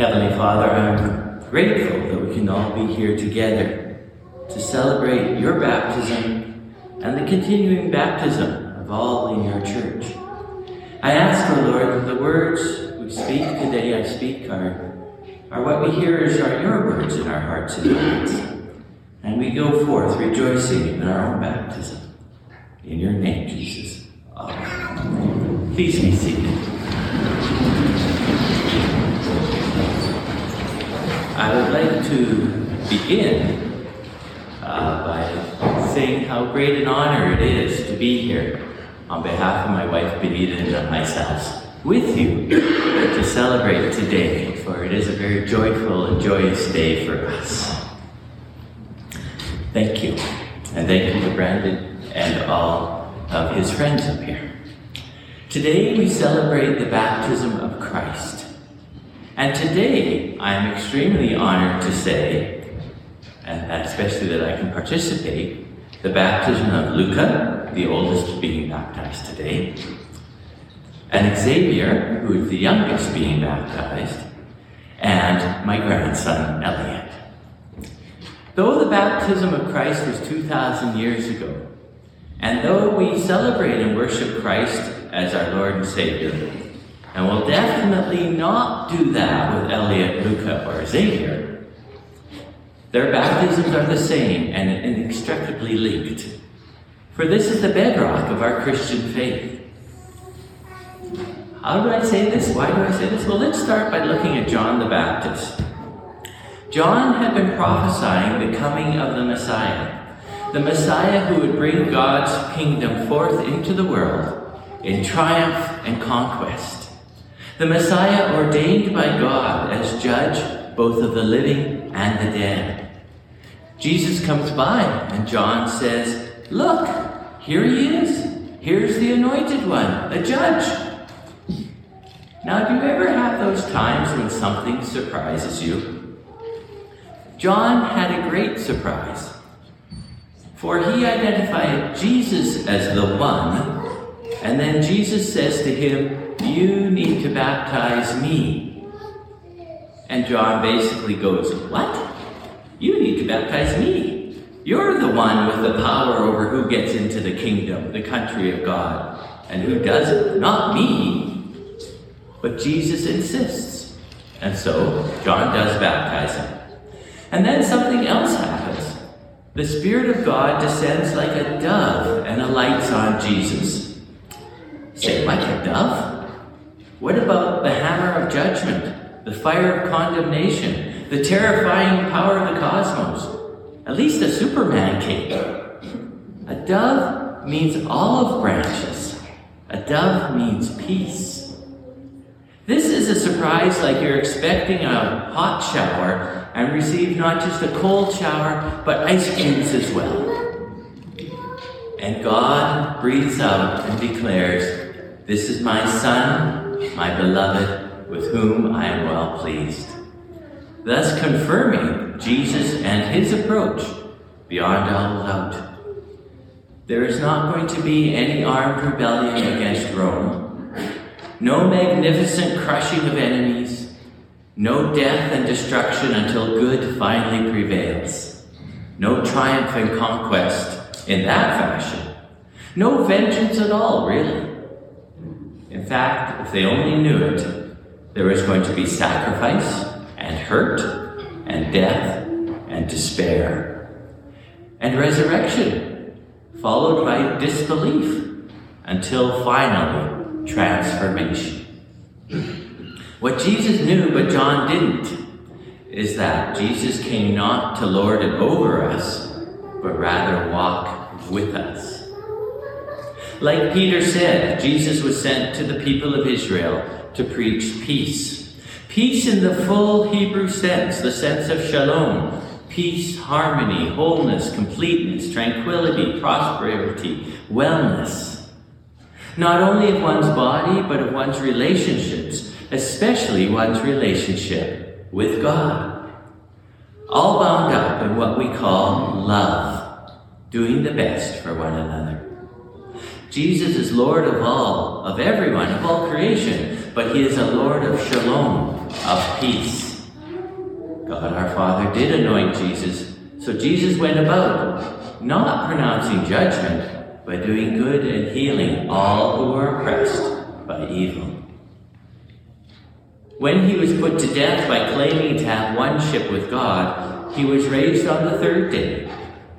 Heavenly Father, I'm grateful that we can all be here together to celebrate your baptism and the continuing baptism of all in your church. I ask, O Lord, that the words we speak today, I speak, are, are what we hear as are your words in our hearts and minds. And we go forth rejoicing in our own baptism. In your name, Jesus. Amen. Please be seated. I would like to begin uh, by saying how great an honor it is to be here on behalf of my wife Benita and myself with you to celebrate today, for it is a very joyful and joyous day for us. Thank you. And thank you to Brandon and all of his friends up here. Today we celebrate the baptism of Christ. And today I am extremely honored to say, and especially that I can participate, the baptism of Luca, the oldest being baptized today, and Xavier, who is the youngest being baptized, and my grandson Elliot. Though the baptism of Christ was 2,000 years ago, and though we celebrate and worship Christ as our Lord and Savior, and we'll definitely not do that with Elliot, Luca, or Xavier, their baptisms are the same and inextricably linked. For this is the bedrock of our Christian faith. How do I say this? Why do I say this? Well, let's start by looking at John the Baptist. John had been prophesying the coming of the Messiah, the Messiah who would bring God's kingdom forth into the world in triumph and conquest. The Messiah ordained by God as judge both of the living and the dead. Jesus comes by and John says, Look, here he is. Here's the anointed one, the judge. Now, do you ever have those times when something surprises you? John had a great surprise, for he identified Jesus as the one, and then Jesus says to him, You need to baptize me. And John basically goes, What? You need to baptize me. You're the one with the power over who gets into the kingdom, the country of God, and who does it, not me. But Jesus insists. And so John does baptize him. And then something else happens. The Spirit of God descends like a dove and alights on Jesus. Say, like a dove? What about the hammer of judgment, the fire of condemnation, the terrifying power of the cosmos? At least a Superman cape. A dove means olive branches. A dove means peace. This is a surprise like you're expecting a hot shower and receive not just a cold shower, but ice cubes as well. And God breathes out and declares, This is my Son, my beloved, with whom I am well pleased. Thus confirming Jesus and his approach beyond all doubt. There is not going to be any armed rebellion against Rome no magnificent crushing of enemies, no death and destruction until good finally prevails, no triumph and conquest in that fashion, no vengeance at all, really. In fact, if they only knew it, there was going to be sacrifice and hurt and death and despair and resurrection, followed by disbelief until finally transformation. What Jesus knew, but John didn't, is that Jesus came not to lord it over us, but rather walk with us. Like Peter said, Jesus was sent to the people of Israel to preach peace. Peace in the full Hebrew sense, the sense of shalom, peace, harmony, wholeness, completeness, tranquility, prosperity, wellness not only of one's body, but of one's relationships, especially one's relationship with God. All bound up in what we call love, doing the best for one another. Jesus is Lord of all, of everyone, of all creation, but he is a Lord of shalom, of peace. God our Father did anoint Jesus, so Jesus went about, not pronouncing judgment, but doing good and healing all who were oppressed by evil. When he was put to death by claiming to have one ship with God, he was raised on the third day.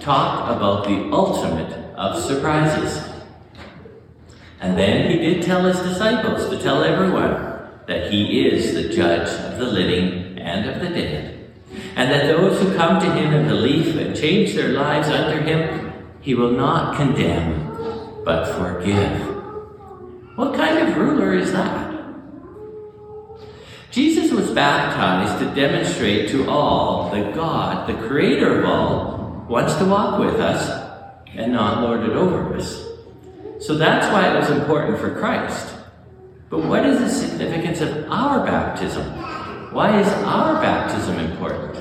Talk about the ultimate of surprises. And then he did tell his disciples to tell everyone that he is the judge of the living and of the dead, and that those who come to him in belief and change their lives under him, he will not condemn, but forgive. What kind of ruler is that? Jesus was baptized to demonstrate to all that God, the creator of all, wants to walk with us and not lord it over us. So that's why it was important for Christ. But what is the significance of our baptism? Why is our baptism important?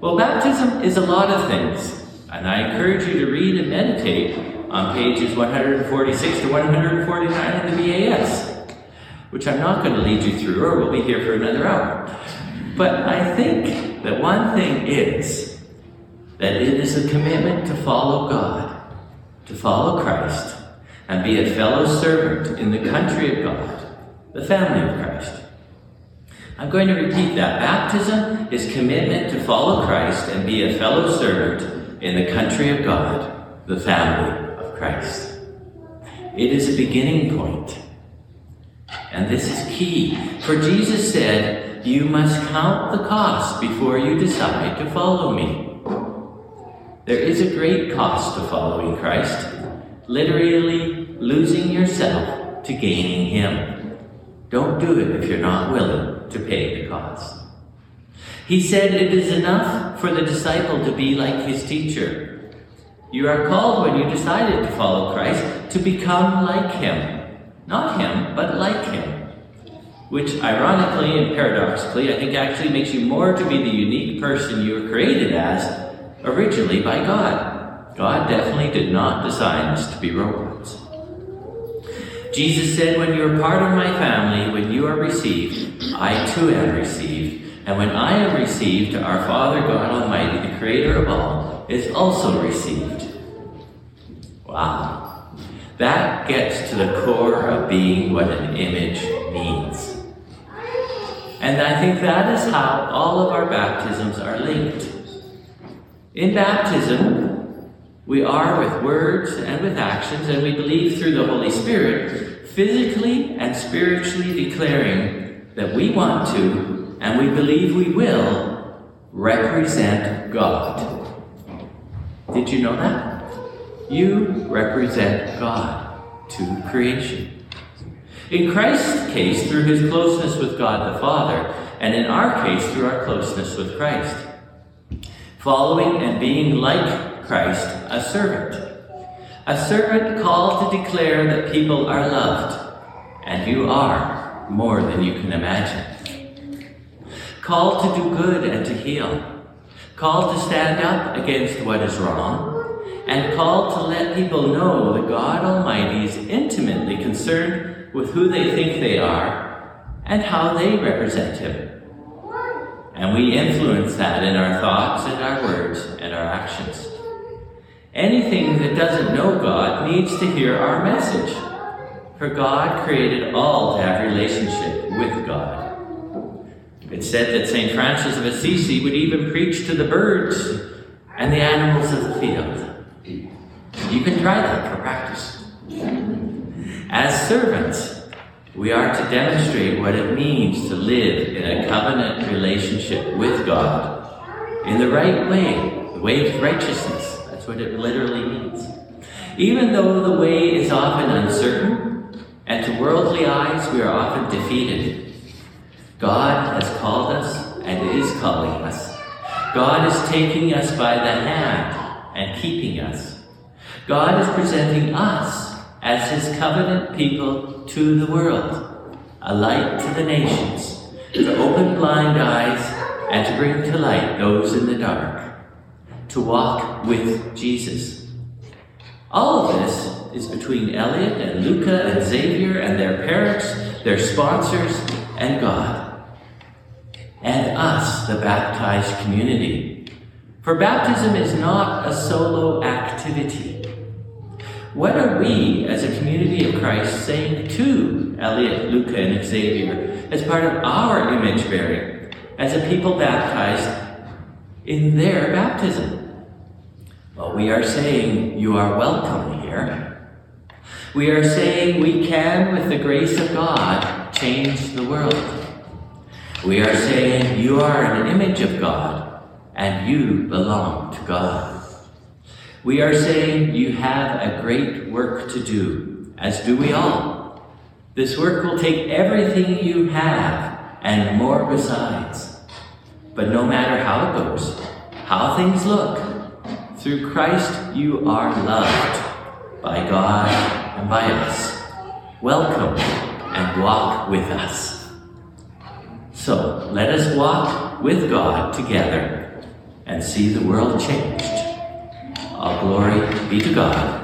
Well, baptism is a lot of things, and I encourage you to read and meditate on pages 146 to 149 in the BAS, which I'm not going to lead you through, or we'll be here for another hour. But I think that one thing is that it is a commitment to follow God to follow Christ and be a fellow servant in the country of God, the family of Christ. I'm going to repeat that. Baptism is commitment to follow Christ and be a fellow servant in the country of God, the family of Christ. It is a beginning point. And this is key. For Jesus said, You must count the cost before you decide to follow me. There is a great cost to following Christ, literally losing yourself to gaining Him. Don't do it if you're not willing to pay the cost. He said it is enough for the disciple to be like his teacher. You are called when you decided to follow Christ to become like Him. Not Him, but like Him. Which, ironically and paradoxically, I think actually makes you more to be the unique person you were created as originally by God. God definitely did not design us to be robots. Jesus said, When you are part of my family, when you are received, I too am received. And when I am received, our Father God Almighty, the Creator of all, is also received. Wow. That gets to the core of being what an image means. And I think that is how all of our baptisms are linked. In baptism, we are with words and with actions, and we believe through the Holy Spirit, physically and spiritually declaring that we want to, and we believe we will, represent God. Did you know that? You represent God to creation. In Christ's case, through his closeness with God the Father, and in our case, through our closeness with Christ following and being like Christ, a servant. A servant called to declare that people are loved, and you are more than you can imagine. Called to do good and to heal. Called to stand up against what is wrong, and called to let people know that God Almighty is intimately concerned with who they think they are and how they represent Him. And we influence that in our thoughts and our words and our actions. Anything that doesn't know God needs to hear our message. For God created all to have relationship with God. It's said that St. Francis of Assisi would even preach to the birds and the animals of the field. You can try that for practice. As servants, we are to demonstrate what it means to live in a covenant relationship with God in the right way, the way of righteousness. That's what it literally means. Even though the way is often uncertain, and to worldly eyes we are often defeated, God has called us and is calling us. God is taking us by the hand and keeping us. God is presenting us as his covenant people to the world, a light to the nations, to open blind eyes and to bring to light those in the dark, to walk with Jesus. All of this is between Elliot and Luca and Xavier and their parents, their sponsors, and God. and us, the baptized community. For baptism is not a solo activity. What are we, as a community of Christ, saying to Elliot, Luca, and Xavier as part of our image bearing, as a people baptized in their baptism? Well, we are saying, You are welcome here. We are saying we can, with the grace of God, change the world. We are saying you are an image of God and you belong to God. We are saying you have a great work to do, as do we all. This work will take everything you have and more besides. But no matter how it goes, how things look, through Christ you are loved by God and by us. Welcome and walk with us. So let us walk with God together and see the world changed. All glory be to God